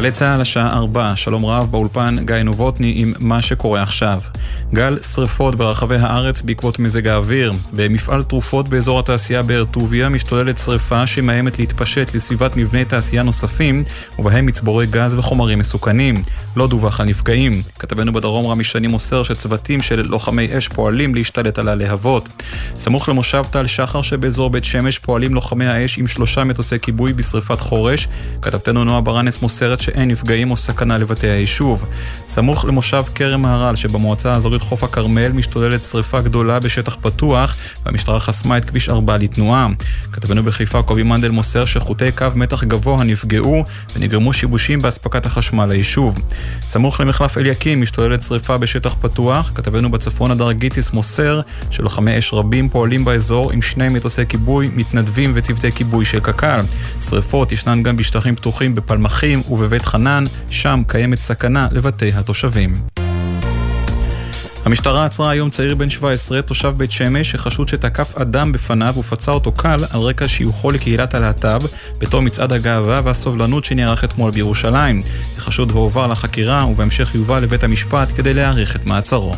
גלי צה"ל השעה 4, שלום רב באולפן גיא נובוטני עם מה שקורה עכשיו. גל שרפות ברחבי הארץ בעקבות מזג האוויר. במפעל תרופות באזור התעשייה באר טוביה משתוללת שרפה שמאיימת להתפשט לסביבת מבני תעשייה נוספים, ובהם מצבורי גז וחומרים מסוכנים. לא דווח על נפגעים. כתבנו בדרום רמי שני מוסר שצוותים של לוחמי אש פועלים להשתלט על הלהבות. סמוך למושב טל שחר שבאזור בית שמש פועלים לוחמי האש עם שלושה מטוסי כיבוי בשרפת חורש. כתבתנו נועה ברנס מוסרת שאין נפגעים או סכנה לבתי היישוב. סמוך למושב כרם מהר"ל שבמועצה האזורית חוף הכרמל משתוללת שרפה גדולה בשטח פתוח והמשטרה חסמה את כביש 4 לתנועה. כתבנו בחיפה קובי מנדל מוסר שחוטי קו מתח גבוה נפגעו ונגרמו שיבושים באספקת החשמל ליישוב. סמוך למחלף אליקים משתוללת שרפה בשטח פתוח. כתבנו בצפון הדר גיציס מוסר שלוחמי אש רבים פועלים באזור עם שני מטוסי כיבוי, מתנדבים וצוותי כיבוי של קק"ל. שרפות ישנן גם בשטחים פתוחים בפלמחים ובבית חנן, שם קיימת סכנה לבתי התושבים. המשטרה עצרה היום צעיר בן 17, תושב בית שמש, שחשוד שתקף אדם בפניו ופצע אותו קל על רקע שיוכו לקהילת הלהט"ב בתור מצעד הגאווה והסובלנות שנערך אתמול בירושלים. החשוד הועבר לחקירה ובהמשך יובא לבית המשפט כדי להאריך את מעצרו.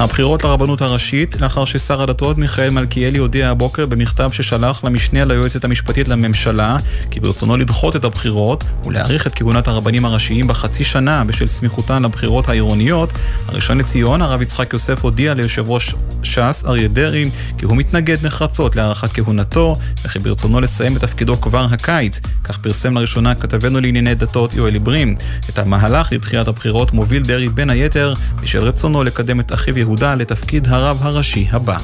הבחירות לרבנות הראשית, לאחר ששר הדתות מיכאל מלכיאלי הודיע הבוקר במכתב ששלח למשנה ליועצת המשפטית לממשלה כי ברצונו לדחות את הבחירות ולהאריך את כהונת הרבנים הראשיים בחצי שנה בשל סמיכותן לבחירות העירוניות, הראשון לציון, הרב יצחק יוסף הודיע ליושב ראש ש"ס, אריה דרעי, כי הוא מתנגד נחרצות להארכת כהונתו וכי ברצונו לסיים את תפקידו כבר הקיץ. כך פרסם לראשונה כתבנו לענייני דתות יואל עיברים. את המהלך לדחיית הבחירות מוביל דרעי בין היתר בשל רצונו לקדם את אחיו יהודה לתפקיד הרב הראשי הבא.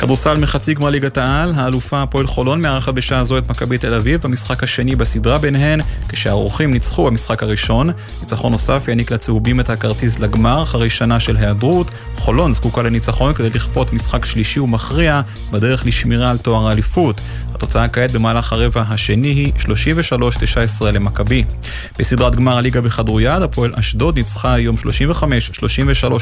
כדורסל מחצי גמר ליגת העל, האלופה הפועל חולון מארחת בשעה זו את מכבי תל אביב במשחק השני בסדרה ביניהן, כשהאורחים ניצחו במשחק הראשון. ניצחון נוסף יעניק לצהובים את הכרטיס לגמר אחרי שנה של היעדרות. חולון זקוקה לניצחון כדי לכפות משחק שלישי ומכריע בדרך לשמירה על תואר האליפות. התוצאה כעת במהלך הרבע השני היא 33-19 למכבי. בסדרת גמר הליגה בכדוריד, הפועל אשדוד ניצחה היום 35-33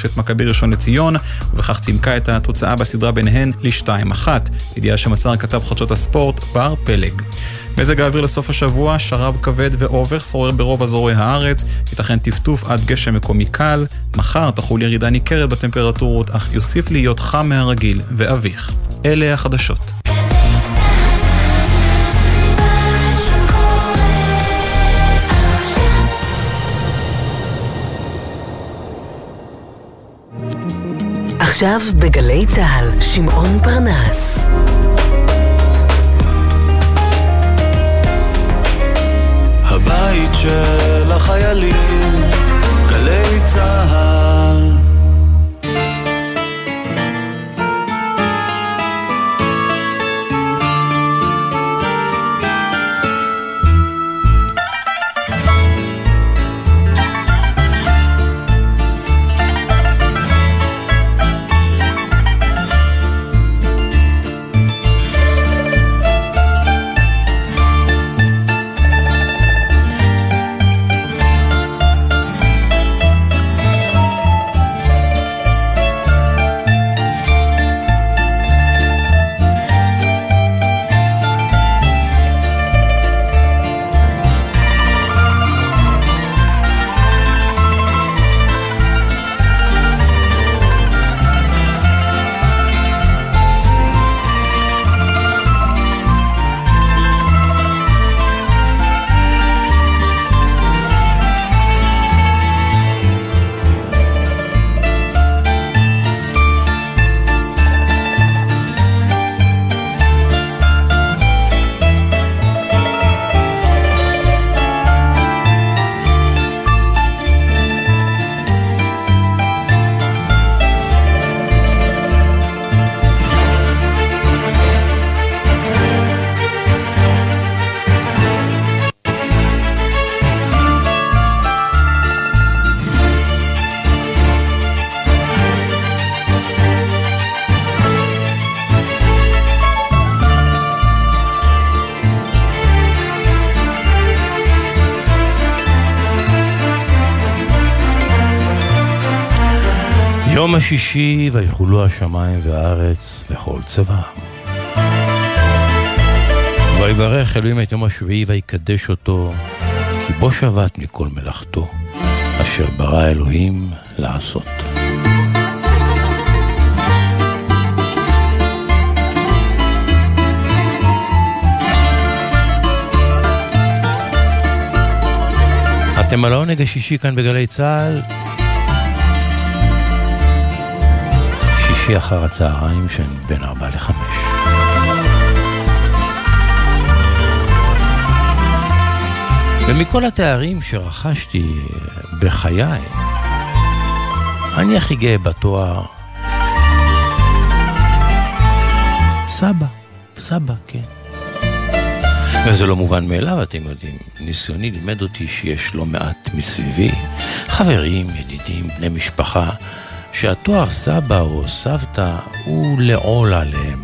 את מכבי ראשון לציון, ובכך צימקה את התוצאה בסדרה ביניהן ל-2-1. ידיעה שמסר כתב חדשות הספורט בר פלג. מזג האוויר לסוף השבוע, שרב כבד ואובך שורר ברוב אזורי הארץ, ייתכן טפטוף עד גשם מקומי קל, מחר תחול ירידה ניכרת בטמפרטורות, אך יוסיף להיות חם מהרגיל ואביך. אלה החדשות. עכשיו בגלי צה"ל, שמעון פרנס. הבית של החיילים, השישי ויחולו השמיים והארץ לכל צבעם. ויברך אלוהים את יום השביעי ויקדש אותו, כי בו שבת מכל מלאכתו, אשר ברא אלוהים לעשות. אתם על העונג השישי כאן בגלי צה"ל. שישי אחר הצהריים של בין ארבע לחמש. ומכל התארים שרכשתי בחיי, אני הכי גאה בתואר סבא, סבא, כן. וזה לא מובן מאליו, אתם יודעים. ניסיוני לימד אותי שיש לא מעט מסביבי, חברים, ידידים, בני משפחה, שהתואר סבא או סבתא הוא לעול עליהם.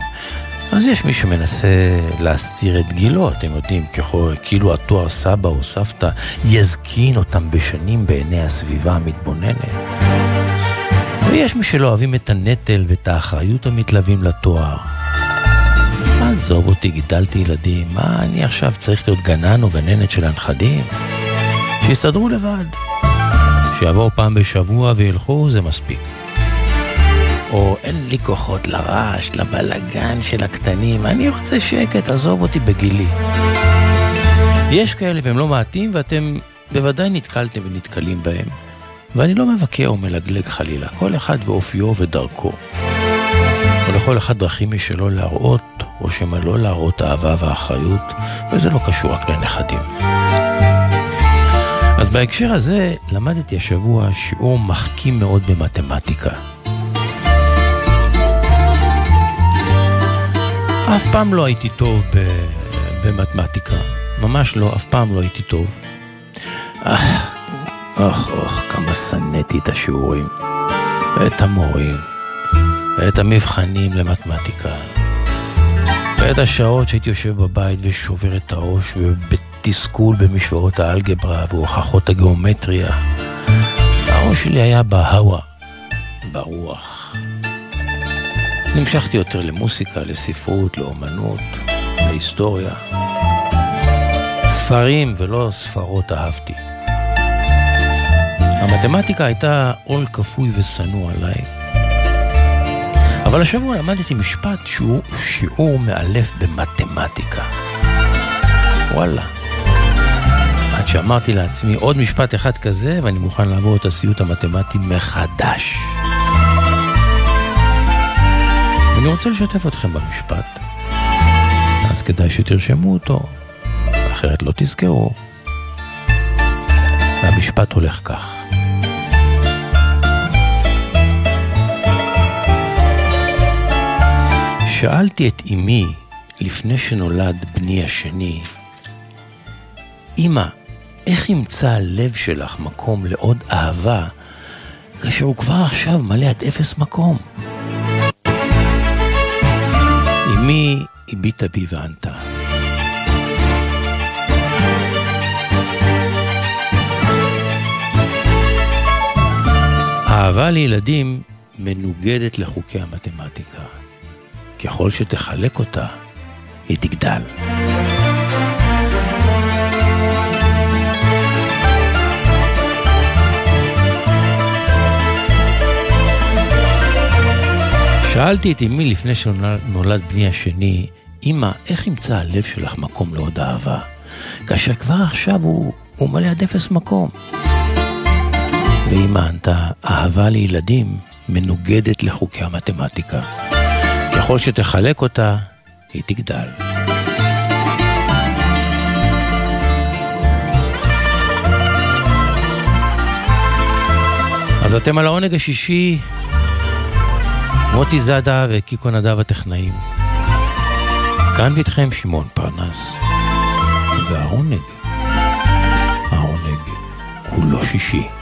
אז יש מי שמנסה להסתיר את גילו, אתם יודעים, ככל, כאילו התואר סבא או סבתא יזקין אותם בשנים בעיני הסביבה המתבוננת. ויש מי שלא אוהבים את הנטל ואת האחריות המתלווים לתואר. עזוב אותי, גידלתי ילדים, מה אני עכשיו צריך להיות גנן או גננת של הנכדים? שיסתדרו לבד. שיבואו פעם בשבוע וילכו, זה מספיק. או אין לי כוחות לרעש, לבלגן של הקטנים, אני רוצה שקט, עזוב אותי בגילי. יש כאלה והם לא מעטים ואתם בוודאי נתקלתם ונתקלים בהם. ואני לא מבקר או מלגלג חלילה, כל אחד ואופיו ודרכו. ולכל אחד דרכים משלו להראות, או שמא לא להראות אהבה ואחריות, וזה לא קשור רק לנכדים. אז בהקשר הזה למדתי השבוע שיעור מחכים מאוד במתמטיקה. אף פעם לא הייתי טוב במתמטיקה, ממש לא, אף פעם לא הייתי טוב. אך, אוח, אוח, כמה שנאתי את השיעורים, ואת המורים, ואת המבחנים למתמטיקה, ואת השעות שהייתי יושב בבית ושובר את הראש, ובתסכול במשוואות האלגברה והוכחות הגיאומטריה. הראש שלי היה בהווה, ברוח. נמשכתי יותר למוסיקה, לספרות, לאומנות, להיסטוריה. ספרים ולא ספרות אהבתי. המתמטיקה הייתה עול כפוי ושנוא עליי. אבל השבוע למדתי משפט שהוא שיעור מאלף במתמטיקה. וואלה. שאמרתי לעצמי עוד משפט אחד כזה ואני מוכן לעבור את הסיוט המתמטי מחדש. ואני רוצה לשתף אתכם במשפט, אז כדאי שתרשמו אותו, אחרת לא תזכרו. והמשפט הולך כך: שאלתי את אמי לפני שנולד בני השני, אמא, איך ימצא הלב שלך מקום לעוד אהבה, כאשר הוא כבר עכשיו מלא עד אפס מקום? אמי הביטה בי וענתה. אהבה לילדים מנוגדת לחוקי המתמטיקה. ככל שתחלק אותה, היא תגדל. שאלתי את אמי לפני שנולד בני השני, אמא, איך ימצא הלב שלך מקום לעוד אהבה? כאשר כבר עכשיו הוא, הוא מלא עד אפס מקום. ואמא ענתה, אהבה לילדים מנוגדת לחוקי המתמטיקה. ככל שתחלק אותה, היא תגדל. אז אתם על העונג השישי מוטי זאדה וקיקו נדב הטכנאים. כאן ואיתכם שמעון פרנס. והעונג, העונג כולו שישי.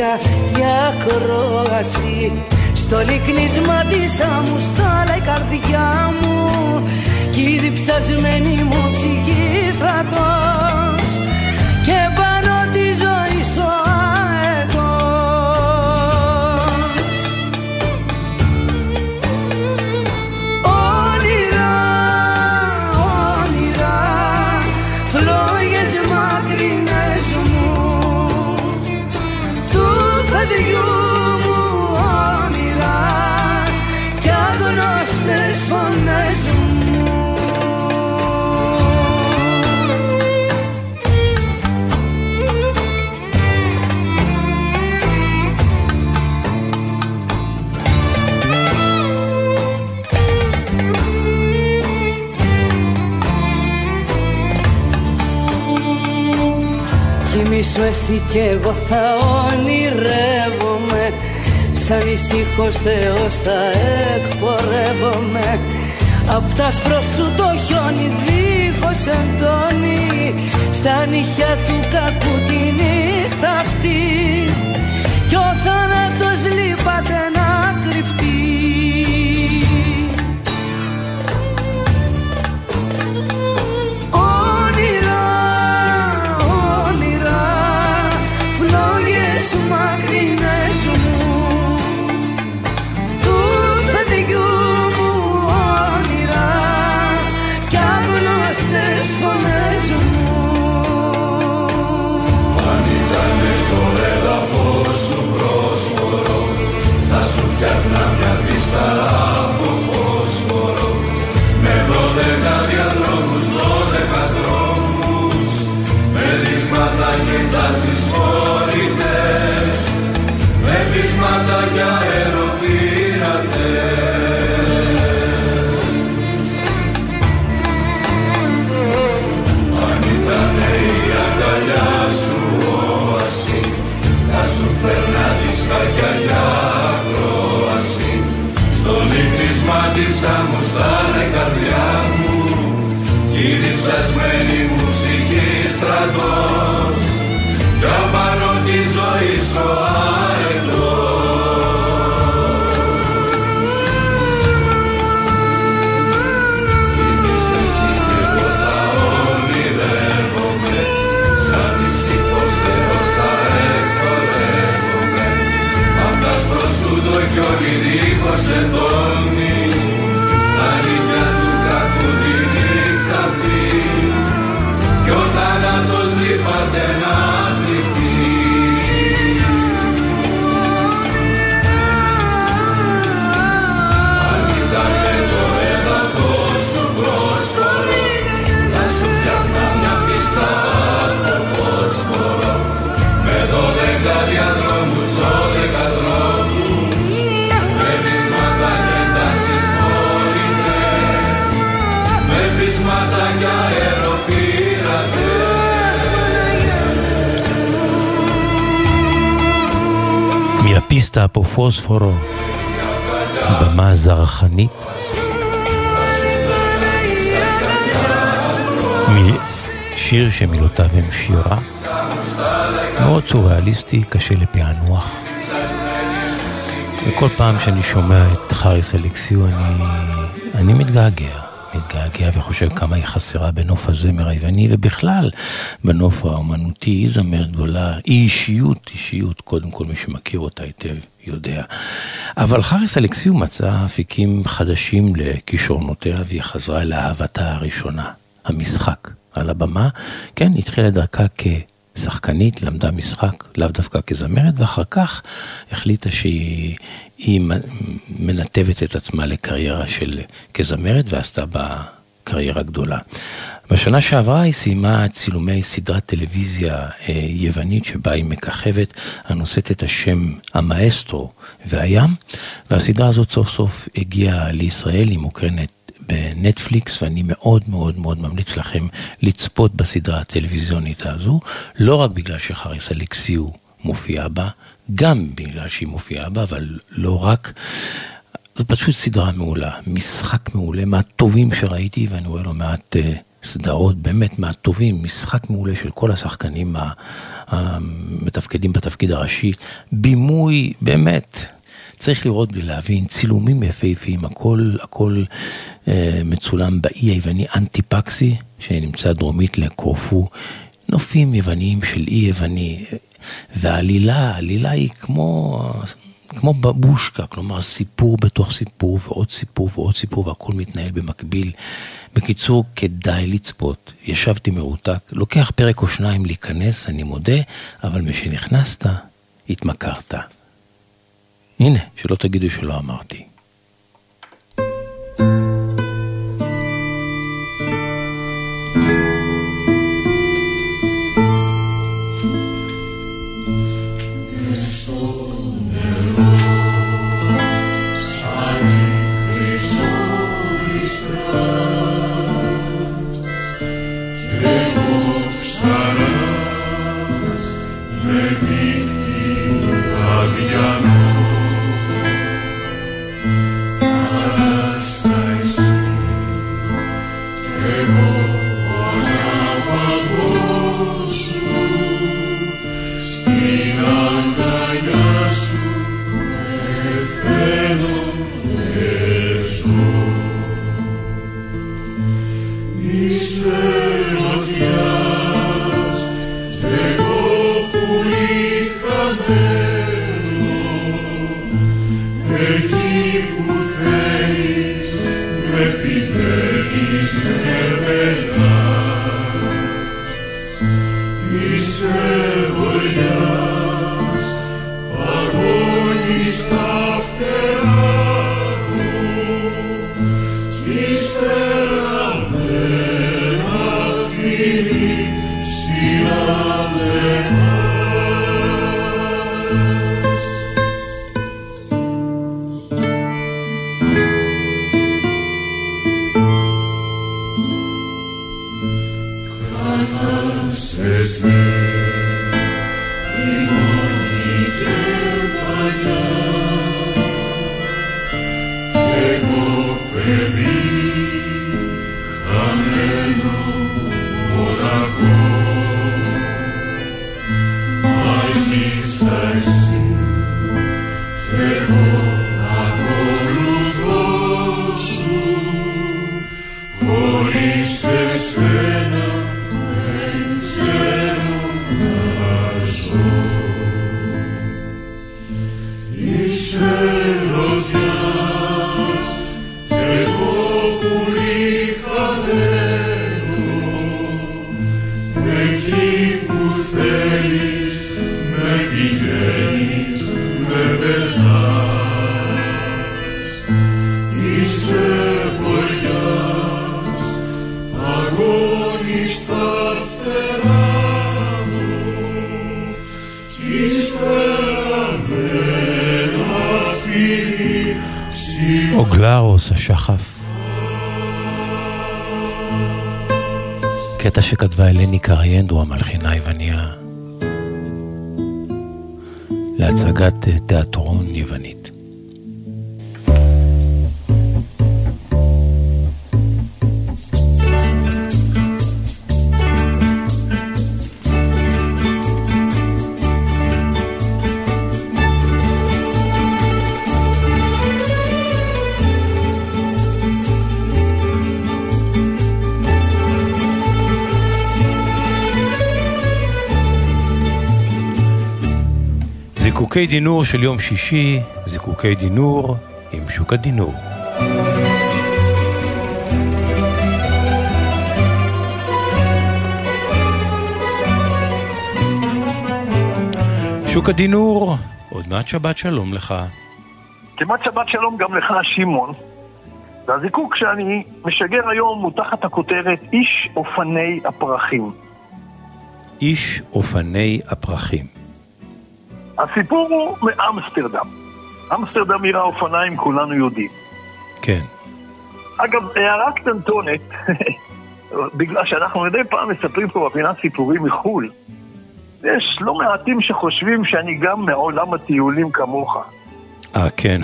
Δισκάκια για κρόαση στο λυκνίσμα της αμουστάλα η καρδιά μου κι η διψασμένη μου ψυχή στρατός. Και εσύ κι εγώ θα ονειρεύομαι. Σαν ησύχος Θεός θα εκπορεύομαι. Απ' τα σου το χιόνι δίχως εντόνι Στα νύχια του κακού τη νύχτα αυτή. Κι ο θάνατος λείπατε fell μέσα μου στάλε καρδιά μου κι η διψασμένη μου ψυχή στρατός. Κι απάνω τη ζωή σου το χιόνι δίχως פסטה פה פוספורו, במה זרחנית. שיר שמילותיו הם שירה, מאוד סוריאליסטי, קשה לפענוח. וכל פעם שאני שומע את חריס אלכסיו אני, אני מתגעגע. מתגעגע וחושב כמה היא חסרה בנוף הזמר היווני, ובכלל בנוף האומנותי, היא זמרת גדולה, היא אישיות, אישיות, קודם כל מי שמכיר אותה היטב יודע. אבל חריס אלכסיו מצאה אפיקים חדשים לכישרונותיה, והיא חזרה אל אהבתה הראשונה, המשחק. על הבמה. כן, התחילה דרכה כשחקנית, למדה משחק, לאו דווקא כזמרת, ואחר כך החליטה שהיא מנתבת את עצמה לקריירה של כזמרת, ועשתה בה קריירה גדולה. בשנה שעברה היא סיימה צילומי סדרת טלוויזיה אה, יוונית שבה היא מככבת, הנושאת את השם המאסטרו והים, והסדרה הזאת סוף סוף הגיעה לישראל, היא מוקרנת בנטפליקס, ואני מאוד מאוד מאוד ממליץ לכם לצפות בסדרה הטלוויזיונית הזו, לא רק בגלל שחריס אלקסיו מופיעה בה, גם בגלל שהיא מופיעה בה, אבל לא רק. זו פשוט סדרה מעולה, משחק מעולה, מהטובים שראיתי, ואני רואה לא מעט uh, סדרות באמת מהטובים, משחק מעולה של כל השחקנים המתפקדים בתפקיד הראשי, בימוי באמת. צריך לראות ולהבין, צילומים יפהפיים, הכל, הכל אה, מצולם באי היווני אנטיפקסי, שנמצא דרומית לקורפו, נופים יווניים של אי יווני, והעלילה, העלילה היא כמו כמו בבושקה, כלומר סיפור בתוך סיפור ועוד סיפור ועוד סיפור והכל מתנהל במקביל. בקיצור, כדאי לצפות. ישבתי מרותק, לוקח פרק או שניים להיכנס, אני מודה, אבל משנכנסת, התמכרת. הנה, שלא תגידו שלא אמרתי. שכתבה אלני קריינדרו, המלחינה היווניה, להצגת תיאטרון יוונית. זיקוקי דינור של יום שישי, זיקוקי דינור עם שוק הדינור. שוק הדינור, עוד מעט שבת שלום לך. כמעט שבת שלום גם לך, שמעון. והזיקוק שאני משגר היום הוא תחת הכותרת איש אופני הפרחים. איש אופני הפרחים. הסיפור הוא מאמסטרדם. אמסטרדם עיר האופניים, כולנו יודעים. כן. אגב, הערה קטנטונת, בגלל שאנחנו מדי פעם מספרים פה בפינת סיפורים מחו"ל, יש לא מעטים שחושבים שאני גם מעולם הטיולים כמוך. אה, כן.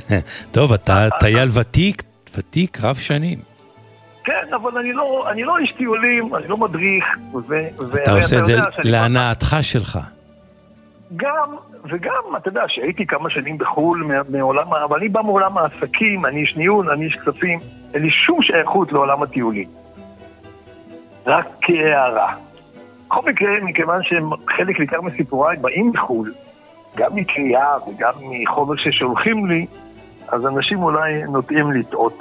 טוב, אתה טייל ותיק, ותיק רב שנים. כן, אבל אני לא, אני לא איש טיולים, אני לא מדריך, ו... אתה עושה את זה להנאתך שלך. גם, וגם, אתה יודע, שהייתי כמה שנים בחו"ל מעולם, אבל אני בא מעולם העסקים, אני איש ניהול, אני איש כספים, אין לי שום שייכות לעולם הטיולים. רק כהערה. בכל מקרה, מכיוון שחלק ניכר מסיפוריי באים מחו"ל, גם מקריאה וגם מחומר ששולחים לי, אז אנשים אולי נוטים לטעות.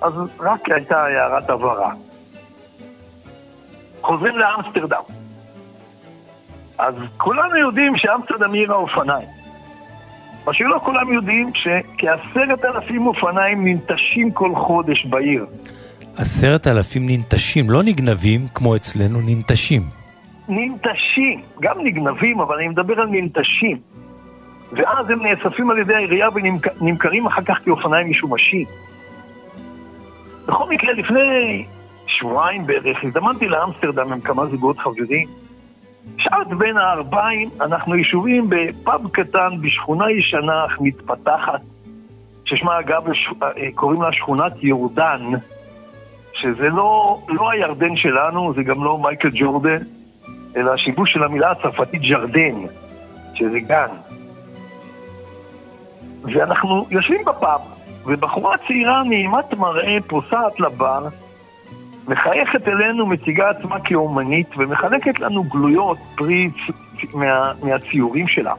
אז רק הייתה הערת הבהרה. חוזרים לאמסטרדם. אז כולנו יודעים שאמסטרדם עיר האופניים. מה שלא כולם יודעים, שכעשרת אלפים אופניים ננטשים כל חודש בעיר. עשרת אלפים ננטשים, לא נגנבים כמו אצלנו, ננטשים. ננטשים, גם נגנבים, אבל אני מדבר על ננטשים. ואז הם נאספים על ידי העירייה ונמכרים אחר כך כאופניים משומשים. בכל מקרה, לפני שבועיים בערך, הזדמנתי לאמסטרדם עם כמה זוגות חברים. שעת בין הערביים, אנחנו ישובים בפאב קטן בשכונה ישנה אך מתפתחת, ששמה אגב, קוראים לה שכונת יורדן, שזה לא, לא הירדן שלנו, זה גם לא מייקל ג'ורדן, אלא השיבוש של המילה הצרפתית ג'רדן, שזה גן. ואנחנו יושבים בפאב, ובחורה צעירה נעימת מראה פוסעת לבר, מחייכת אלינו, מציגה עצמה כאומנית, ומחלקת לנו גלויות פרי מה, מהציורים שלה.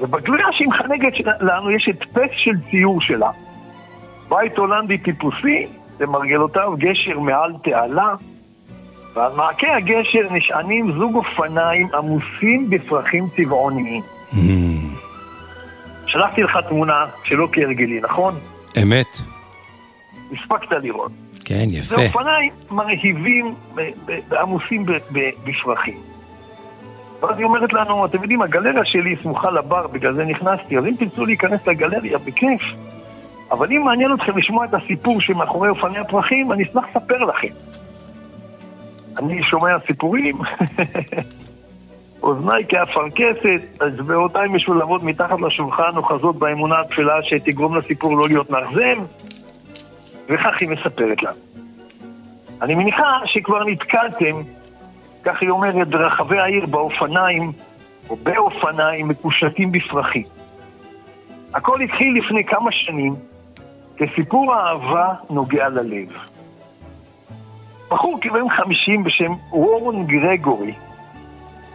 ובגלויה שהיא מחלקת לנו יש הדפס של ציור שלה. בית הולנדי טיפוסי, למרגלותיו גשר מעל תעלה, ועל מעקה הגשר נשענים זוג אופניים עמוסים בפרחים צבעוניים. Mm. שלחתי לך תמונה שלא כהרגלי, נכון? אמת. הספקת לראות. כן, יפה. זה אופניים מרהיבים, עמוסים בפרחים. ואז היא אומרת לנו, אתם יודעים, הגלריה שלי סמוכה לבר, בגלל זה נכנסתי, אז אם תרצו להיכנס לגלריה, בכיף. אבל אם מעניין אתכם לשמוע את הסיפור שמאחורי אופני הפרחים, אני אשמח לספר לכם. אני שומע סיפורים, אוזניי כאפרכסת, אצבעותיי משולבות מתחת לשולחן, אוחזות באמונה התפלה שתגרום לסיפור לא להיות מאכזב, וכך היא מספרת לה. אני מניחה שכבר נתקלתם, כך היא אומרת, ברחבי העיר באופניים, או באופניים מקושטים בפרחים. הכל התחיל לפני כמה שנים, כסיפור אהבה נוגע ללב. בחור כבן חמישים בשם וורון גרגורי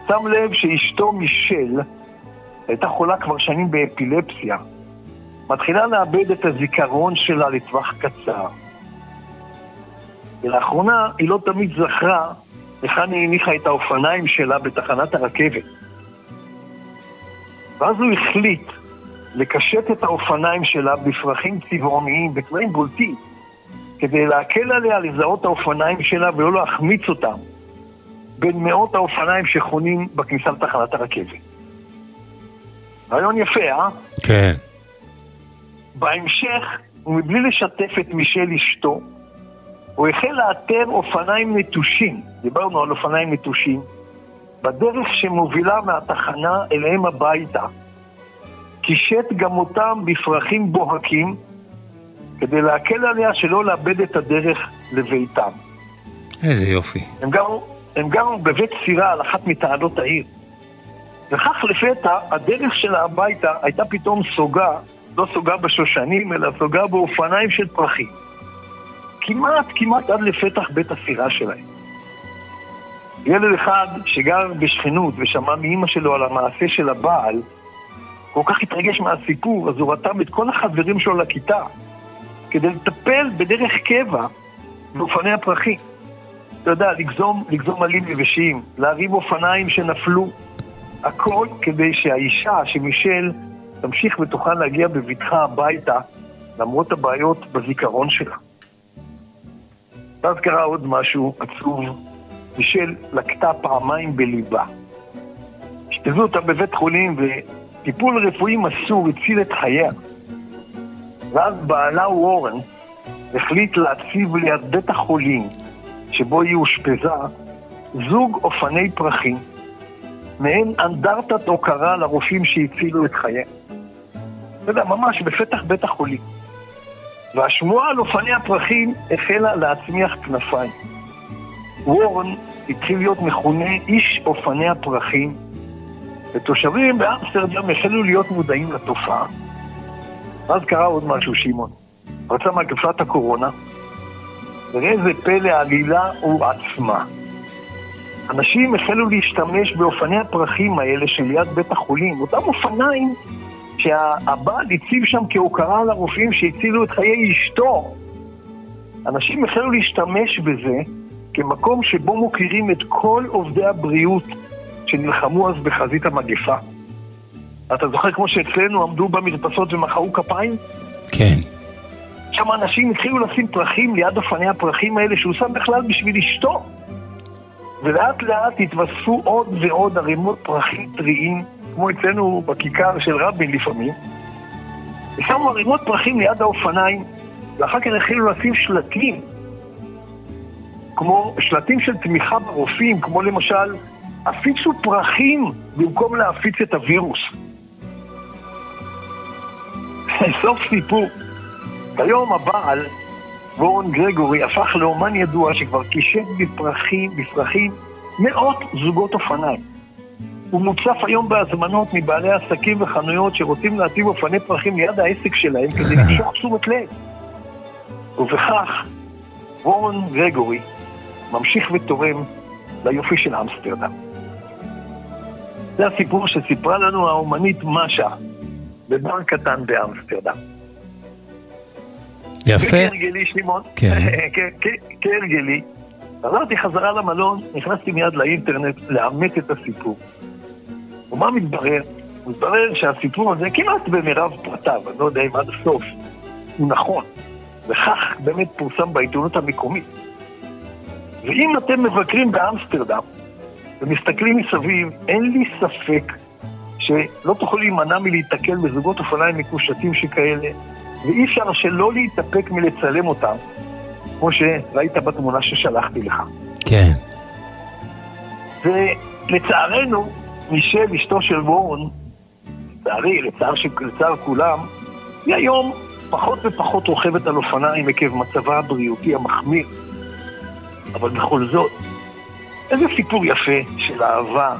שם לב שאשתו מישל הייתה חולה כבר שנים באפילפסיה, מתחילה לאבד את הזיכרון שלה לטווח קצר. ולאחרונה היא לא תמיד זכרה היכן היא הניחה את האופניים שלה בתחנת הרכבת. ואז הוא החליט לקשט את האופניים שלה בפרחים צבעוניים, בצבעים בולטים, כדי להקל עליה לזהות האופניים שלה ולא להחמיץ אותם בין מאות האופניים שחונים בכניסה לתחנת הרכבת. רעיון יפה, אה? כן. בהמשך, ומבלי לשתף את מישל אשתו, הוא החל לאתר אופניים נטושים, דיברנו על אופניים נטושים, בדרך שמובילה מהתחנה אליהם הביתה. קישט גם אותם בפרחים בוהקים, כדי להקל עליה שלא לאבד את הדרך לביתם. איזה יופי. הם גרו, הם גרו בבית סירה על אחת מתעלות העיר. וכך לפתע הדרך שלה הביתה הייתה פתאום סוגה, לא סוגה בשושנים, אלא סוגה באופניים של פרחים. כמעט, כמעט עד לפתח בית הסירה שלהם. ילד אחד שגר בשכנות ושמע מאימא שלו על המעשה של הבעל, כל כך התרגש מהסיפור, אז הוא רתם את כל החברים שלו לכיתה כדי לטפל בדרך קבע באופני הפרחים. אתה יודע, לגזום, לגזום עלים יבשים, להרים אופניים שנפלו, הכל כדי שהאישה, שמישל, תמשיך ותוכל להגיע בבטחה הביתה, למרות הבעיות בזיכרון שלה. ואז קרה עוד משהו עצוב, מישל לקטה פעמיים בליבה. אשפזו אותה בבית חולים וטיפול רפואי מסור הציל את חייה. ואז בעלה וורן החליט להציב ליד בית החולים שבו היא אושפזה זוג אופני פרחים, מעין אנדרטת הוקרה לרופאים שהצילו את חייהם. אתה יודע, ממש בפתח בית החולים. והשמועה על אופני הפרחים החלה להצמיח כנפיים. וורן התחיל להיות מכונה איש אופני הפרחים, ותושבים באמסטרדם החלו להיות מודעים לתופעה. ואז קרה עוד משהו, שמעון. פרצה מגפת הקורונה, וראה איזה פלא העלילה עצמה. אנשים החלו להשתמש באופני הפרחים האלה שליד בית החולים, אותם אופניים שהבעל הציב שם כהוקרה לרופאים שהצילו את חיי אשתו. אנשים החלו להשתמש בזה כמקום שבו מוכירים את כל עובדי הבריאות שנלחמו אז בחזית המגפה. אתה זוכר כמו שאצלנו עמדו במרפסות ומחאו כפיים? כן. שם אנשים התחילו לשים פרחים ליד אופני הפרחים האלה שהוא שם בכלל בשביל אשתו. ולאט לאט התווספו עוד ועוד ערימות פרחים טריים, כמו אצלנו בכיכר של רבין לפעמים. ושמו ערימות פרחים ליד האופניים, ואחר כך התחילו לשים שלטים, כמו שלטים של תמיכה ברופאים, כמו למשל, הפיצו פרחים במקום להפיץ את הווירוס. סוף סיפור. כיום הבעל, וורן גרגורי, הפך לאומן ידוע שכבר קישט בפרחים, בפרחים מאות זוגות אופניים. הוא מוצף היום בהזמנות מבעלי עסקים וחנויות שרוצים להציב אופני פרחים ליד העסק שלהם כדי למשוך תשומת לב. ובכך וורן גרגורי ממשיך ותורם ליופי של אמסטרדם. זה הסיפור שסיפרה לנו האומנית משה בבר קטן באמסטרדם. יפה. וכהרגלי, שמעון, כן. כהרגלי, חזרתי חזרה למלון, נכנסתי מיד לאינטרנט לאמת את הסיפור. ומה מתברר? מתברר שהסיפור הזה כמעט במרב פרטיו, אני לא יודע אם עד הסוף, הוא נכון. וכך באמת פורסם בעיתונות המקומית. ואם אתם מבקרים באמסטרדם ומסתכלים מסביב, אין לי ספק שלא תוכלו להימנע מלהיתקל בזוגות אופניים מקושטים שכאלה, ואי אפשר שלא להתאפק מלצלם אותם, כמו שראית בתמונה ששלחתי לך. כן. ולצערנו, מישל, אשתו של וורן, לצערי, לצער, לצער כולם, היא היום פחות ופחות רוכבת על אופניים עקב מצבה הבריאותי המחמיר. אבל בכל זאת, איזה סיפור יפה של אהבה,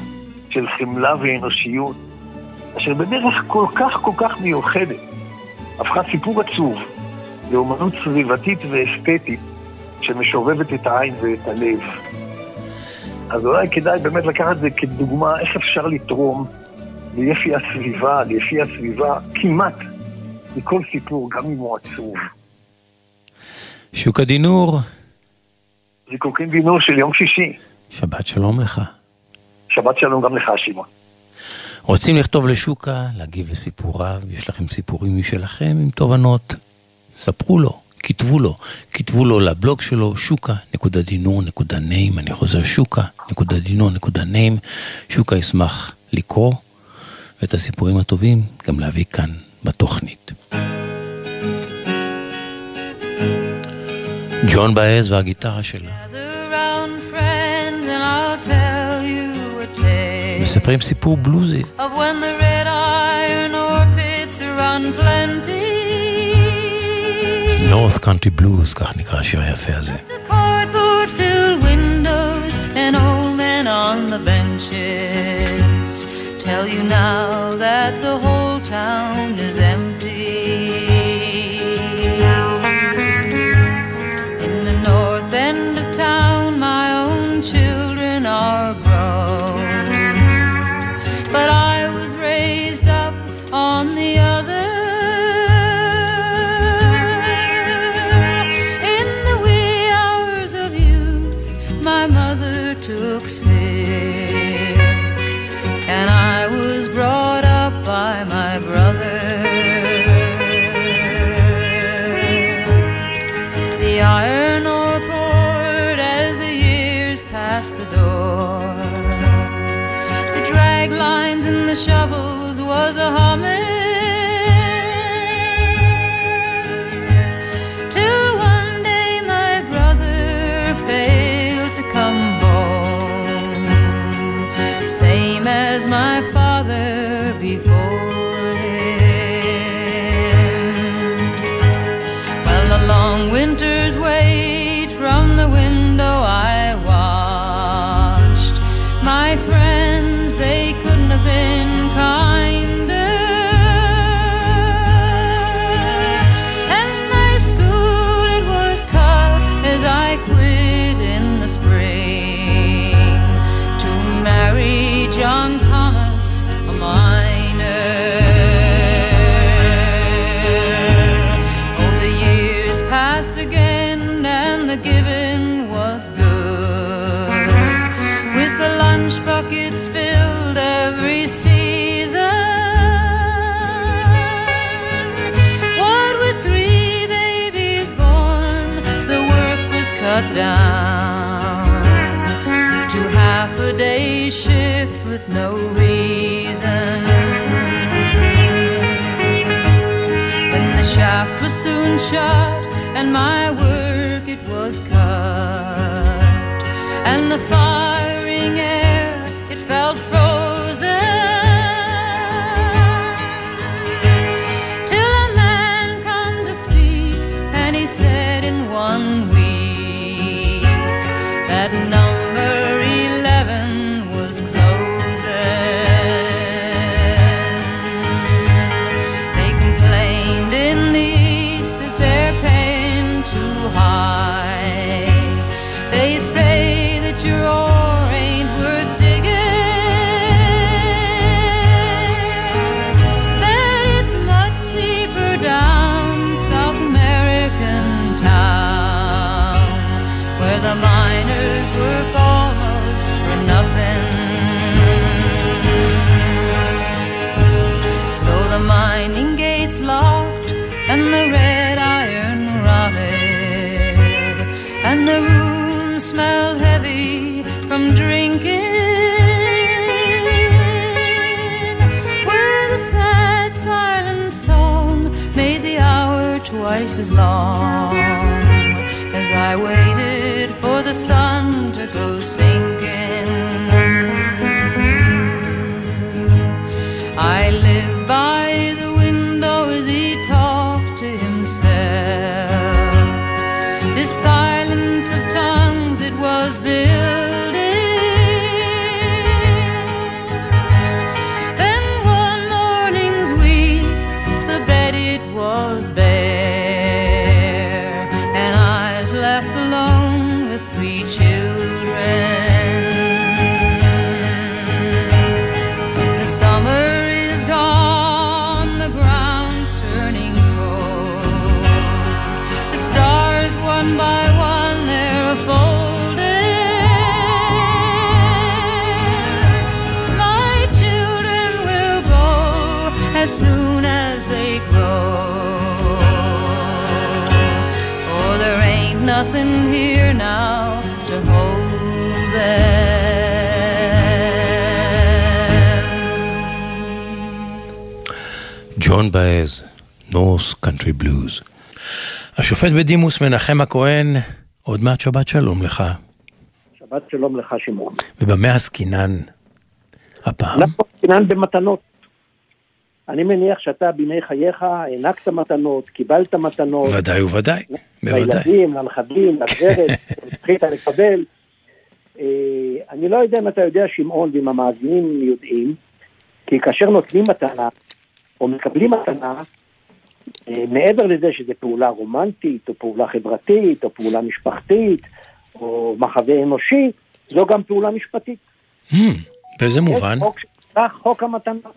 של חמלה ואנושיות, אשר בדרך כל כך כל כך מיוחדת, הפכה סיפור עצוב לאומנות סביבתית ואסתטית שמשובבת את העין ואת הלב. אז אולי כדאי באמת לקחת את זה כדוגמה איך אפשר לתרום ליפי הסביבה, ליפי הסביבה, כמעט מכל סיפור, גם אם הוא עצוב. שוק הדינור, זיקוקין דינור של יום שישי. שבת שלום לך. שבת שלום גם לך, שמעון. רוצים לכתוב לשוקה, להגיב לסיפוריו, יש לכם סיפורים משלכם עם תובנות? ספרו לו, כתבו לו, כתבו לו לבלוג שלו, שוקה.דינור.ניים, אני חוזר, שוקה.דינור.ניים, שוקה ישמח לקרוא, ואת הסיפורים הטובים גם להביא כאן בתוכנית. ג'ון באז והגיטרה שלה. מספרים סיפור בלוזי. of when the red iron ore pits run. North Country Blues, כך נקרא השיר היפה הזה. The cardboard filled windows and old men on the benches tell you now that the whole town is empty. shift with no reason. When the shaft was soon shot, and my work it was cut, and the firing long as I waited for the sun to go sinking. באז, נורס קאנטרי בלוז. השופט בדימוס מנחם הכהן, עוד מעט שבת שלום לך. שבת שלום לך שמעון. ובמה עסקינן הפעם? אנחנו עסקינן במתנות. אני מניח שאתה בימי חייך הענקת מתנות, קיבלת מתנות. ודאי וודאי, בוודאי. לילדים, לנכדים, לגברת, זכית לקבל. אה, אני לא יודע אם אתה יודע, שמעון, ואם המאזינים יודעים, כי כאשר נותנים מתנה, או מקבלים מתנה, אה, מעבר לזה שזו פעולה רומנטית, או פעולה חברתית, או פעולה משפחתית, או מחווה אנושי, זו גם פעולה משפטית. Hmm, באיזה מובן? יש חוק חוק המתנה.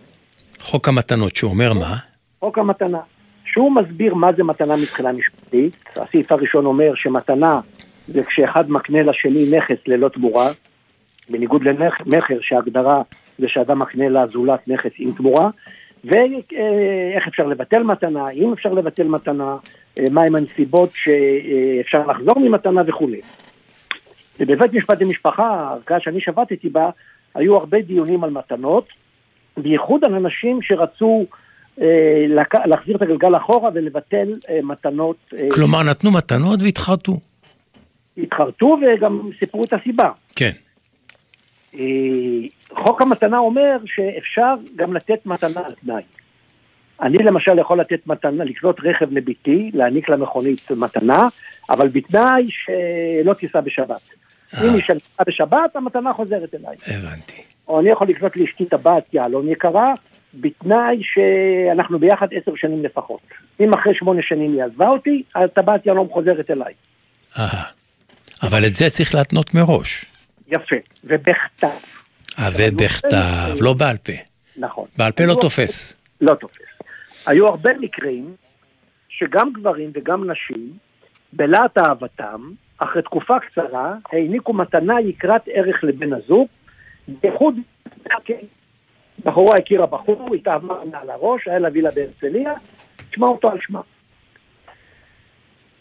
חוק המתנות שאומר מה? חוק המתנה. שהוא מסביר מה זה מתנה מבחינה משפטית. הסעיף הראשון אומר שמתנה זה כשאחד מקנה לשני נכס ללא תמורה, בניגוד למכר שההגדרה זה שאדם מקנה לזולת נכס עם תמורה, ואיך אפשר לבטל מתנה, אם אפשר לבטל מתנה, אה, מהם הנסיבות שאפשר לחזור ממתנה וכולי. ובבית משפט למשפחה, הערכאה שאני שבתתי בה, היו הרבה דיונים על מתנות, בייחוד על אנשים שרצו אה, להחזיר את הגלגל אחורה ולבטל אה, מתנות. אה, כלומר, נתנו מתנות והתחרטו. התחרטו וגם סיפרו את הסיבה. כן. אה, חוק המתנה אומר שאפשר גם לתת מתנה על תנאי. אני למשל יכול לתת מתנה, לקנות רכב לביתי, להעניק לה מכונית מתנה, אבל בתנאי שלא תיסע בשבת. אם היא שלחה בשבת, המתנה חוזרת אליי. הבנתי. או אני יכול לקנות לאשתי טבעת יהלום יקרה, בתנאי שאנחנו ביחד עשר שנים לפחות. אם אחרי שמונה שנים היא עזבה אותי, הטבעת יהלום חוזרת אליי. אהה. אבל את זה צריך להתנות מראש. יפה, ובכתב. אה, ובכתב, לא בעל פה. נכון. בעל פה לא תופס. לא תופס. היו הרבה מקרים שגם גברים וגם נשים, בלהט אהבתם, אחרי תקופה קצרה, העניקו מתנה יקרת ערך לבן הזוג, בייחוד בחורה הכירה בחור, התאהבה מעל הראש, היה לה וילה בהרצליה, תשמע אותו על שמה.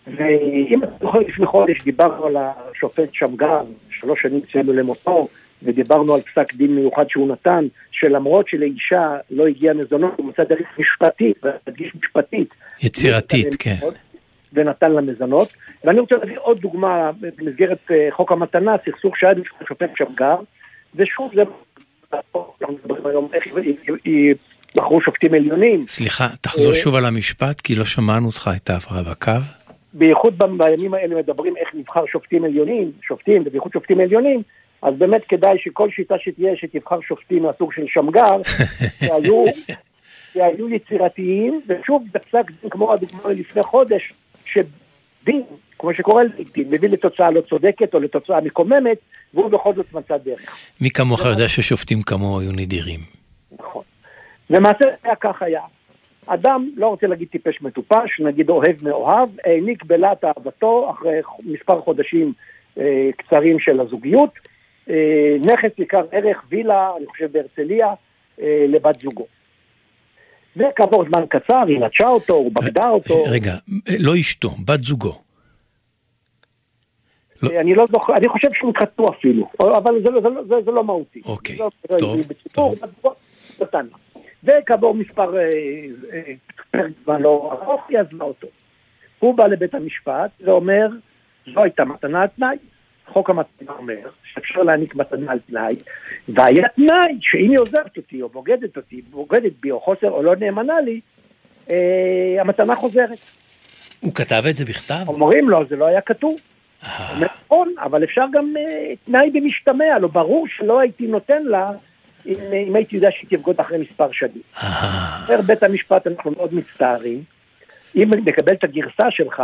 ואם לפני חודש דיברנו על השופט שמגר, שלוש שנים ציינו למותו, ודיברנו על פסק דין מיוחד שהוא נתן, שלמרות שלאישה לא הגיע מזונות, הוא מצא דרך משפטית, ונדגיש משפטית. יצירתית, כן. ונתן לה מזונות. ואני רוצה להביא עוד דוגמה במסגרת אה, חוק המתנה, סכסוך שהיה בפני השופט שמגר, ושוב זה... בחרו שופטים עליונים. סליחה, תחזור אה, שוב על המשפט, כי לא שמענו אותך, הייתה הפרעה בקו. בייחוד בימים האלה מדברים איך נבחר שופטים עליונים, שופטים, ובייחוד שופטים עליונים, אז באמת כדאי שכל שיטה שתהיה, שתבחר שופטים מהסוג של שמגר, שהיו, שהיו יצירתיים, ושוב, בפסק דין כמו הדוגמה לפני חודש, שדין, כמו שקורה לעיתים, מביא לתוצאה לא צודקת או לתוצאה מקוממת, והוא בכל זאת מצא דרך. מי כמוך יודע ששופטים כמוהו היו נדירים. נכון. למעשה כך היה. אדם, לא רוצה להגיד טיפש מטופש, נגיד אוהב מאוהב, העניק בלהט אהבתו, אחרי מספר חודשים אה, קצרים של הזוגיות, אה, נכס יקר ערך, וילה, אני חושב בהרצליה, אה, לבת זוגו. וכעבור זמן קצר היא נטשה אותו, הוא בגדה אותו. רגע, לא אשתו, בת זוגו. אה, אני לא זוכר, אני חושב שהוא קטוע אפילו, אבל זה, לא- זה, לא- זה, זה לא מהותי. אוקיי, לא- טוב, וכעבור מספר אה, אה, פרק זמן לא ארוך, היא עזבה אותו. הוא בא לבית המשפט ואומר, זו הייתה מתנה על תנאי. חוק המתנה אומר שאפשר להעניק מתנה על תנאי, והיה תנאי שאם היא עוזבת אותי או בוגדת אותי, בוגדת בי או חוסר או לא נאמנה לי, אה, המתנה חוזרת. הוא כתב את זה בכתב? אומרים לו, זה לא היה כתוב. נכון, אבל אפשר גם אה, תנאי במשתמע, לא ברור שלא הייתי נותן לה אם, אה, אם הייתי יודע שהיא תבגוד אחרי מספר שנים. אומר בית המשפט, אנחנו מאוד מצטערים, אם נקבל את הגרסה שלך,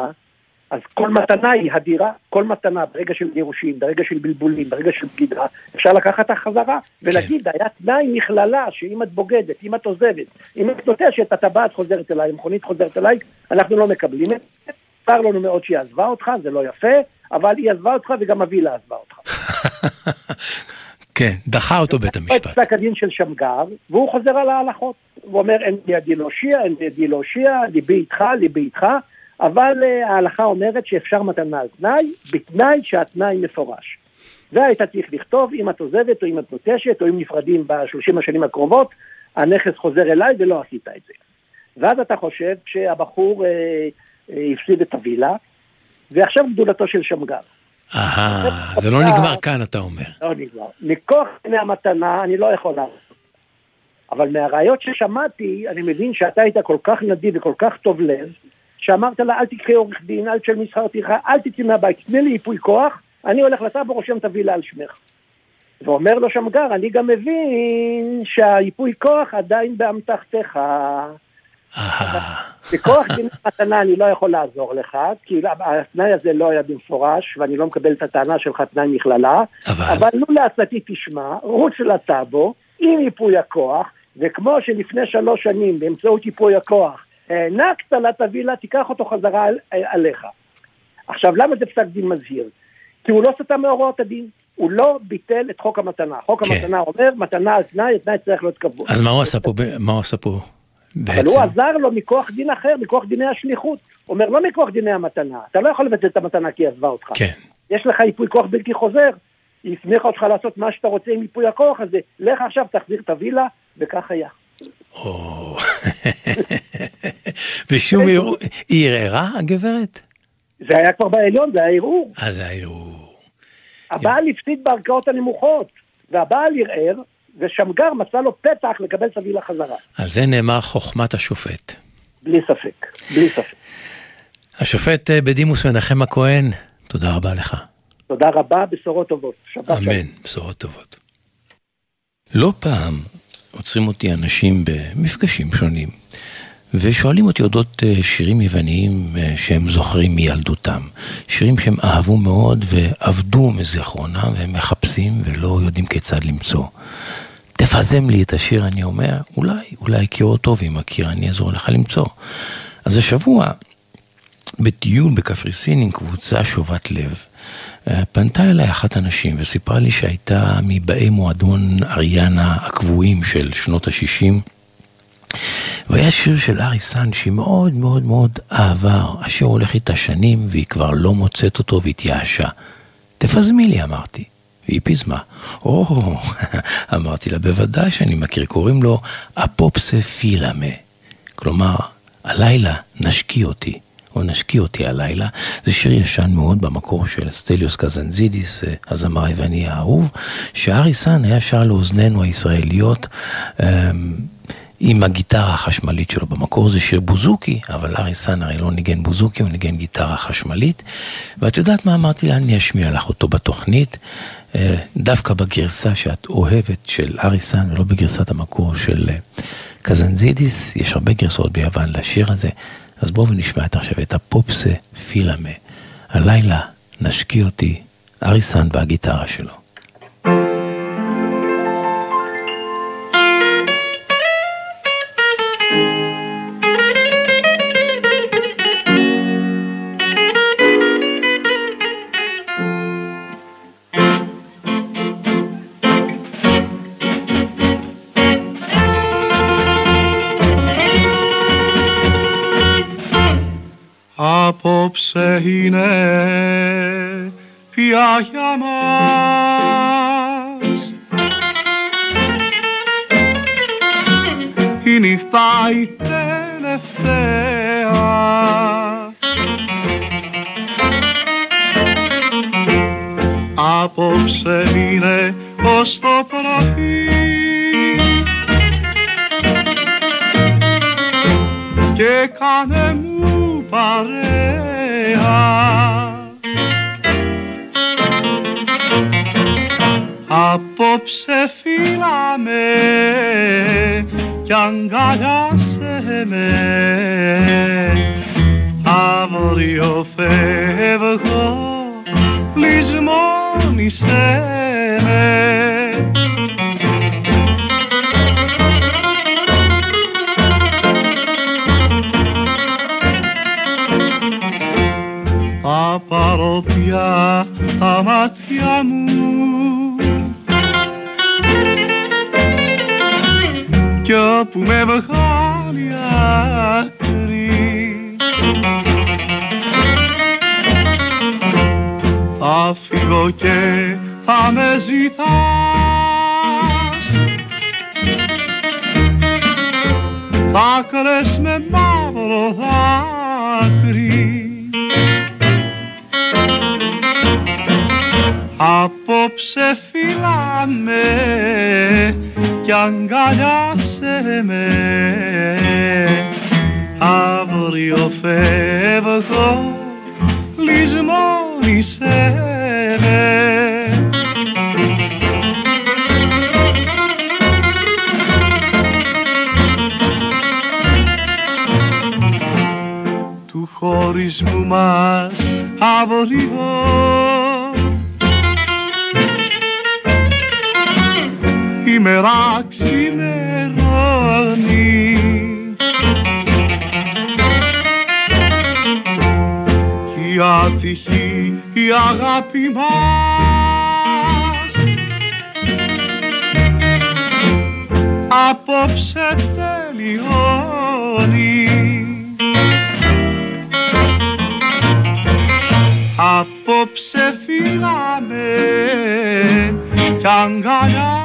אז כל מתנה היא הדירה, כל מתנה ברגע של גירושים, ברגע של בלבולים, ברגע של בגידה, אפשר לקחת אותה חזרה ולהגיד, היה תנאי מכללה שאם את בוגדת, אם את עוזבת, אם את נוטשת, הטבעת חוזרת אליי, המכונית חוזרת אליי, אנחנו לא מקבלים את זה. צר לנו מאוד שהיא עזבה אותך, זה לא יפה, אבל היא עזבה אותך וגם הווילה עזבה אותך. כן, דחה אותו בית את המשפט. פסק הדין של שמגר, והוא חוזר על ההלכות. הוא אומר, אין בידי להושיע, אין בידי להושיע, ליבי איתך, ליבי איתך, אבל uh, ההלכה אומרת שאפשר מתנה על תנאי, בתנאי שהתנאי מפורש. זה הייתה צריך לכתוב, אם את עוזבת, או אם את נוטשת, או אם נפרדים בשלושים השנים הקרובות, הנכס חוזר אליי ולא עשית את זה. ואז אתה חושב שהבחור אה, אה, הפסיד את הווילה, ועכשיו גדולתו של שמגר. אהה, זה לא נגמר כאן, אתה אומר. לא נגמר. מכוח דיני המתנה אני לא יכול לעשות. אבל מהראיות ששמעתי, אני מבין שאתה היית כל כך נדיב וכל כך טוב לב, שאמרת לה, אל תקחי עורך דין, אל תשלמי שכר טרחה, אל תצאי מהבית, תני לי ייפוי כוח, אני הולך לטאבו, רושם את הווילה על שמך. ואומר לו שמגר, אני גם מבין שהייפוי כוח עדיין באמתחתך. בכוח דיני מתנה אני לא יכול לעזור לך, כי התנאי הזה לא היה במפורש, ואני לא מקבל את הטענה שלך תנאי מכללה, אבל... לו לעצתי תשמע, רוץ לטאבו, עם ייפוי הכוח, וכמו שלפני שלוש שנים באמצעות ייפוי הכוח הענקת לה את הווילה, תיקח אותו חזרה על, עליך. עכשיו, למה זה פסק דין מזהיר? כי הוא לא סטה מהוראות הדין, הוא לא ביטל את חוק המתנה. חוק כן. המתנה אומר, מתנה על תנאי, התנאי צריך להיות קבוע. אז מה הוא עשה פה? מה הוא עשה פה אבל בעצם? הוא עזר לו מכוח דין אחר, מכוח דיני השליחות. אומר, לא מכוח דיני המתנה. אתה לא יכול לבטל את המתנה כי היא עזבה אותך. כן. יש לך ייפוי כוח בלתי חוזר, היא הסמיכה אותך לעשות מה שאתה רוצה עם ייפוי הכוח הזה, לך עכשיו תחזיר את הווילה, וכך היה. ושום ערעור... היא ערערה, הגברת? זה היה כבר בעליון, זה היה ערעור. אז היה ערעור. הבעל הפסיד בערכאות הנמוכות, והבעל ערער, ושמגר מצא לו פתח לקבל סבילה חזרה. על זה נאמר חוכמת השופט. בלי ספק, בלי ספק. השופט אה, בדימוס מנחם הכהן, תודה רבה לך. תודה רבה, בשורות טובות. אמן, בשורות טובות. לא פעם עוצרים אותי אנשים במפגשים שונים, ושואלים אותי אודות אה, שירים יווניים אה, שהם זוכרים מילדותם. שירים שהם אהבו מאוד ועבדו מזיכרונם, והם מחפשים ולא יודעים כיצד למצוא. תפזם לי את השיר, אני אומר, אולי, אולי הכיר אותו, ואם מכיר, אני אעזור לך למצוא. אז השבוע, בטיול בקפריסין עם קבוצה שובת לב, אה, פנתה אליי אחת הנשים וסיפרה לי שהייתה מבאי מועדון אריאנה הקבועים של שנות ה-60. והיה שיר של ארי סאן שהיא מאוד מאוד מאוד אהבה. השיר הולך איתה שנים והיא כבר לא מוצאת אותו והתייאשה. תפזמי לי, אמרתי. והיא פיזמה. או, אמרתי לה, בוודאי שאני מכיר, קוראים לו Απόψε φίλα με. כלומר, הלילה נשקי אותי. או נשקי אותי הלילה, זה שיר ישן מאוד במקור של סטליוס קזנזידיס, הזמר היווני האהוב, שארי סאן היה שר לאוזנינו הישראליות אמ, עם הגיטרה החשמלית שלו. במקור זה שיר בוזוקי, אבל ארי סאן הרי לא ניגן בוזוקי, הוא ניגן גיטרה חשמלית. ואת יודעת מה אמרתי לה? אני אשמיע לך אותו בתוכנית, דווקא בגרסה שאת אוהבת של ארי סאן, ולא בגרסת המקור של אה, קזנזידיס. יש הרבה גרסאות ביוון לשיר הזה. אז בואו ונשמע את עכשיו את Απόψε φίλα με. הלילה נשקי אותי, ארי סאן והגיטרה שלו. Απόψε είναι πια για μας. Η νύχτα η τελευταία. Απόψε είναι ως το πρωί. Και κάνε μου παρέα. Απόψε φύλαμε κι αγκαλιάσε με Αύριο φεύγω, λησμόνισε με τα μάτια μου. Κι όπου με βγάλει άκρη θα φύγω και θα με ζητάς. Θα κλαις με μαύρο δάκρυ Απόψε φυλάμε κι αγκαλιάσε με Αύριο φεύγω λησμόνισε με Του χωρισμού μας αύριο η μέρα ξημερώνει. Κι η άτυχη η αγάπη μας. Απόψε τελειώνει. Απόψε φύγαμε κι αγκαλιάσε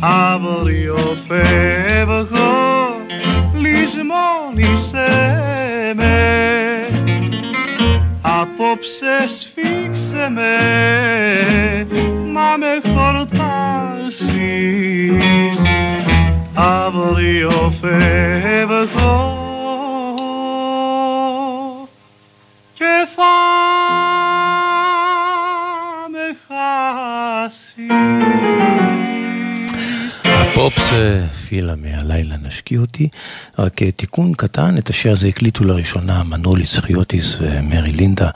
Αύριο φεύγω, λησμόνισε με. Από Απόψε σφίξε με να με χορτάσεις. Αύριο φεύγω הפופס פילמי, הלילה נשקיע אותי. רק תיקון קטן, את השיר הזה הקליטו לראשונה מנוליס חיוטיס ומרי לינדה.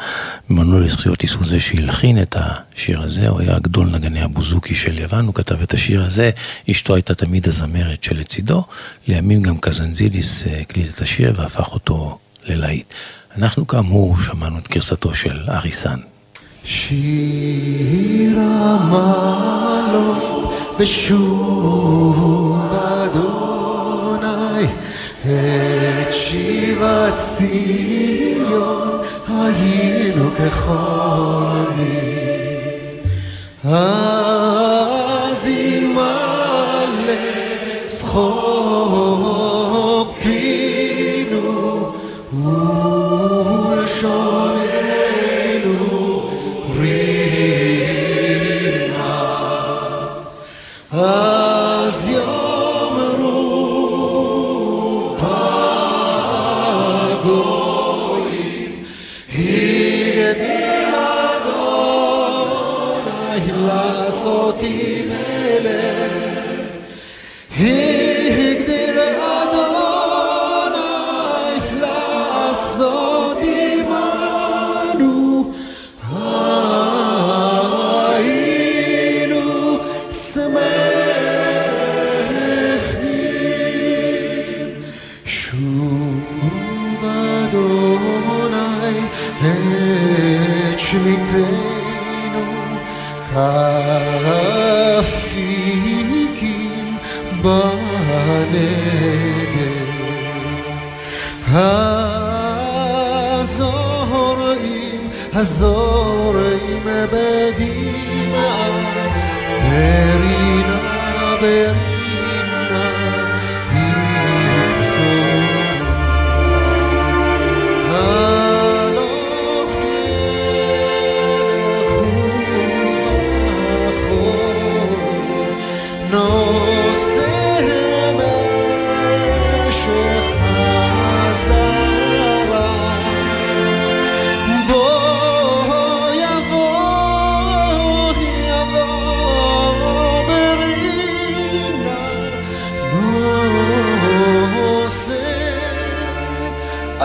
מנוליס חיוטיס הוא זה שהלחין את השיר הזה, הוא היה גדול נגני הבוזוקי של יוון, הוא כתב את השיר הזה, אשתו הייתה תמיד הזמרת שלצידו. לימים גם קזנזידיס הקליט את השיר והפך אותו ללהיט. אנחנו כאמור שמענו את גרסתו של אריסן. שיר המעלות בשוב אדוני את שיבת ציון היינו כחולמים אז ימלא צחוק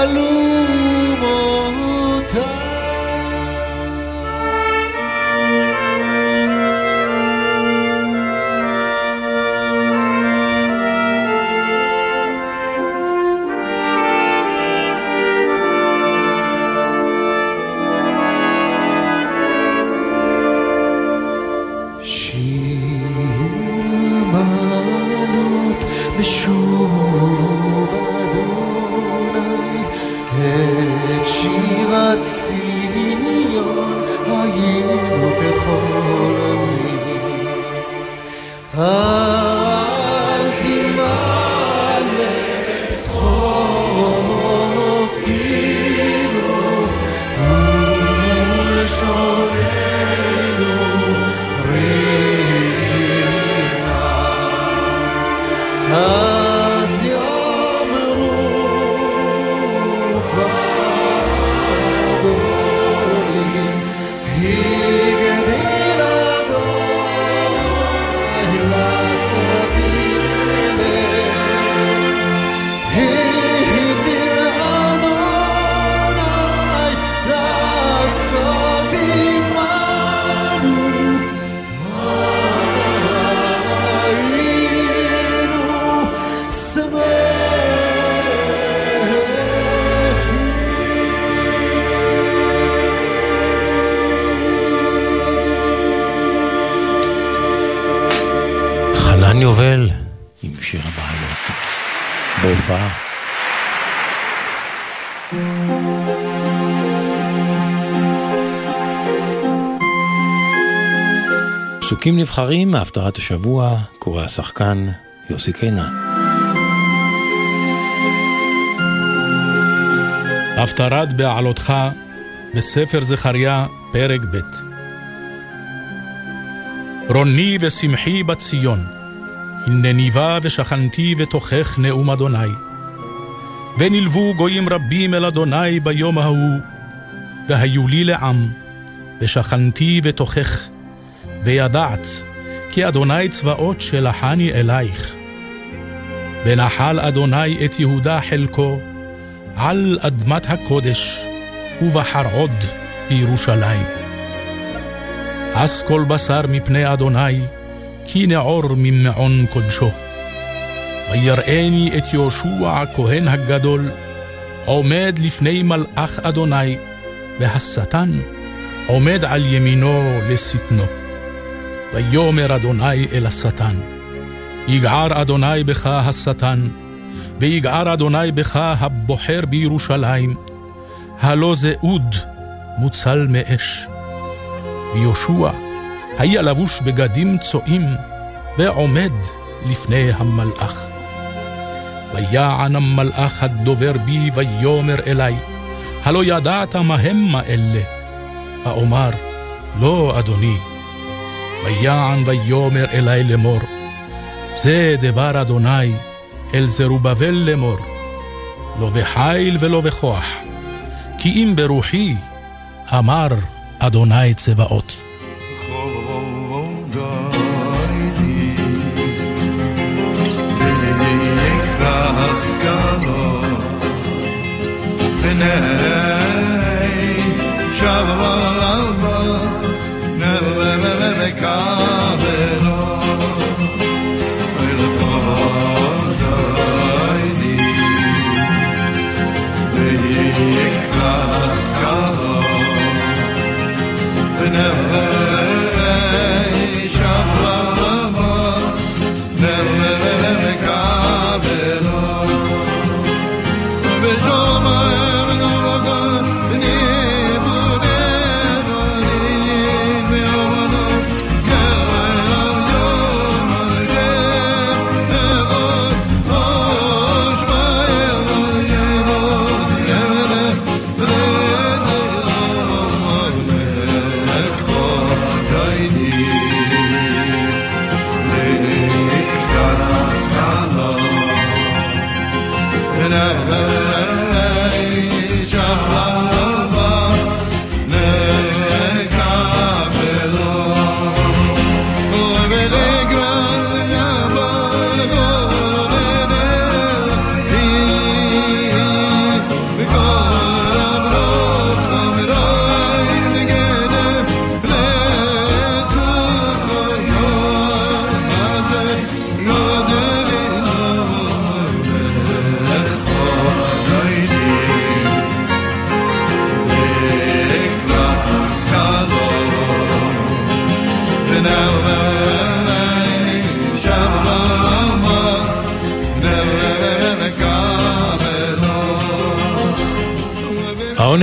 אלומותיי. פסוקים נבחרים מהפטרת השבוע, קורא השחקן יוסי קינן. הפטרת בעלותך בספר זכריה, פרק ב'. רוני ושמחי בציון, הנני בא ושכנתי בתוכך נאום אדוני. ונלוו גויים רבים אל אדוני ביום ההוא, והיו לי לעם, ושכנתי בתוכך, וידעת כי אדוני צבאות שלחני אלייך. ונחל אדוני את יהודה חלקו, על אדמת הקודש, ובחר עוד בירושלים. עש כל בשר מפני אדוני, כי נעור ממעון קודשו. ויראני את יהושע הכהן הגדול, עומד לפני מלאך אדוני, והשטן עומד על ימינו לשטנו. ויאמר אדוני אל השטן, יגער אדוני בך השטן, ויגער אדוני בך הבוחר בירושלים, הלא זה אוד מוצל מאש. ויהושע היה לבוש בגדים צועים, ועומד לפני המלאך. ויען המלאך הדובר בי, ויאמר אלי, הלא ידעת מה המה אלה? האומר, לא, אדוני. ויען ויאמר אלי לאמור, זה דבר אדוני אל זרובבל לאמור, לא בחיל ולא בכוח, כי אם ברוחי, אמר אדוני צבאות.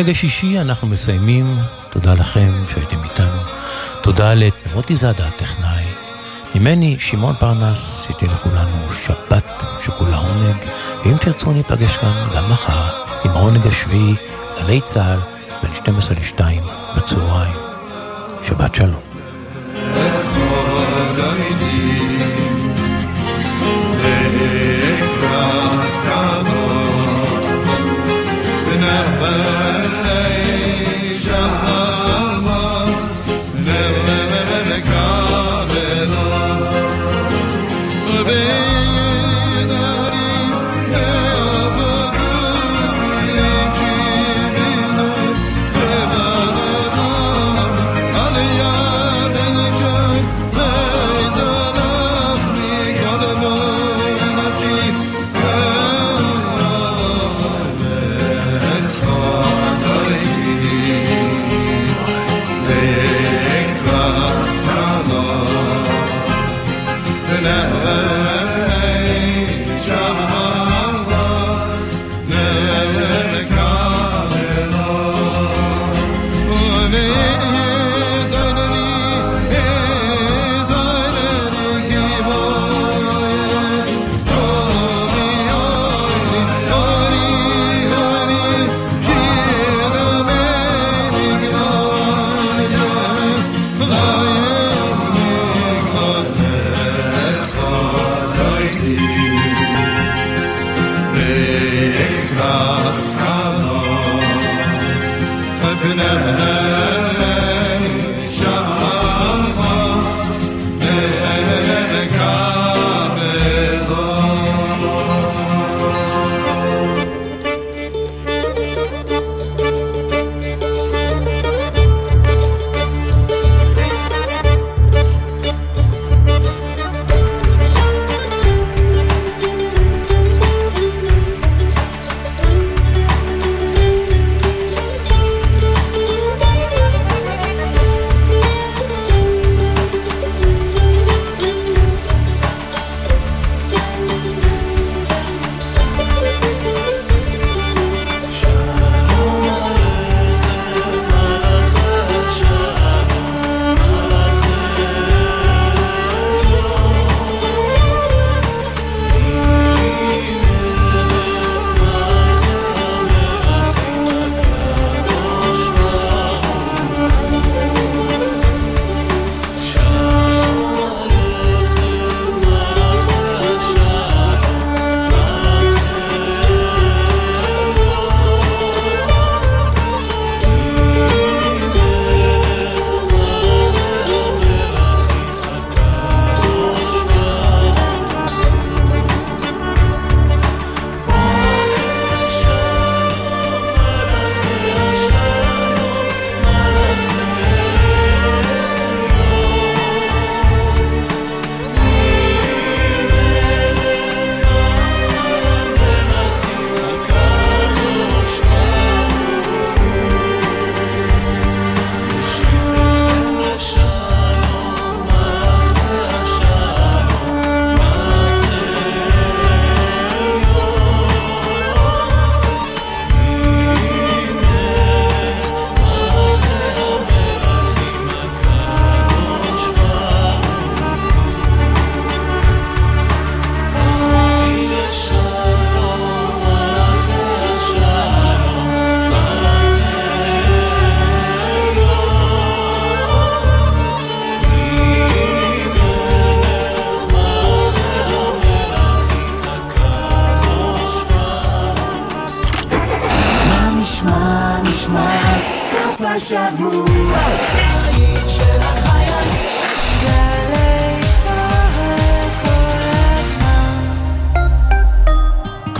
העונג השישי אנחנו מסיימים, תודה לכם שהייתם איתנו, תודה למוטי זאדה הטכנאי, ממני שמעון פרנס, שתהיה לכולנו שבת שכולה עונג, ואם תרצו ניפגש כאן גם מחר עם העונג השביעי, גלי צה"ל, בין 12 ל-2 בצהריים. שבת שלום.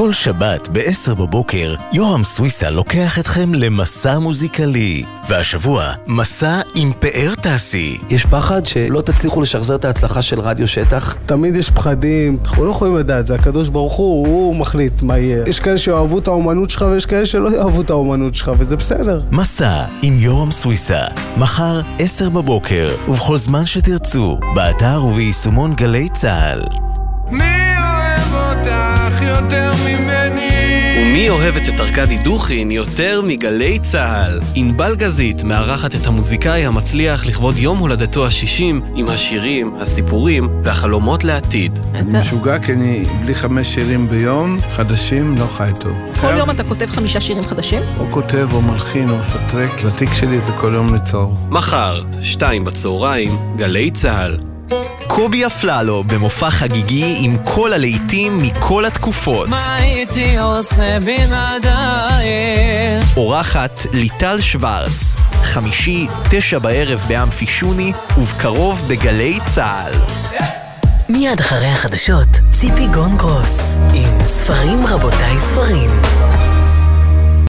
כל שבת ב-10 בבוקר, יורם סוויסה לוקח אתכם למסע מוזיקלי. והשבוע, מסע עם פאר טסי. יש פחד שלא תצליחו לשחזר את ההצלחה של רדיו שטח? תמיד יש פחדים, אנחנו לא יכולים לדעת, זה הקדוש ברוך הוא, הוא מחליט מה יהיה. יש כאלה שאוהבו את האומנות שלך ויש כאלה שלא יאהבו את האומנות שלך, וזה בסדר. מסע עם יורם סוויסה, מחר 10 בבוקר, ובכל זמן שתרצו, באתר וביישומון גלי צה"ל. מי ומי אוהבת את ארכדי דוכין יותר מגלי צה"ל? ענבל גזית מארחת את המוזיקאי המצליח לכבוד יום הולדתו ה-60 עם השירים, הסיפורים והחלומות לעתיד. אני משוגע כי אני בלי חמש שירים ביום, חדשים, לא חי טוב. כל יום אתה כותב חמישה שירים חדשים? או כותב או מלחין או עושה טרק, לתיק שלי זה כל יום ליצור. מחר, שתיים בצהריים, גלי צה"ל. קובי אפללו במופע חגיגי עם כל הלהיטים מכל התקופות. מה הייתי עושה בלעדייך? אורחת ליטל שוורס, חמישי, תשע בערב באמפי שוני, ובקרוב בגלי צה"ל. מיד אחרי החדשות, ציפי גון גרוס, עם ספרים רבותיי ספרים.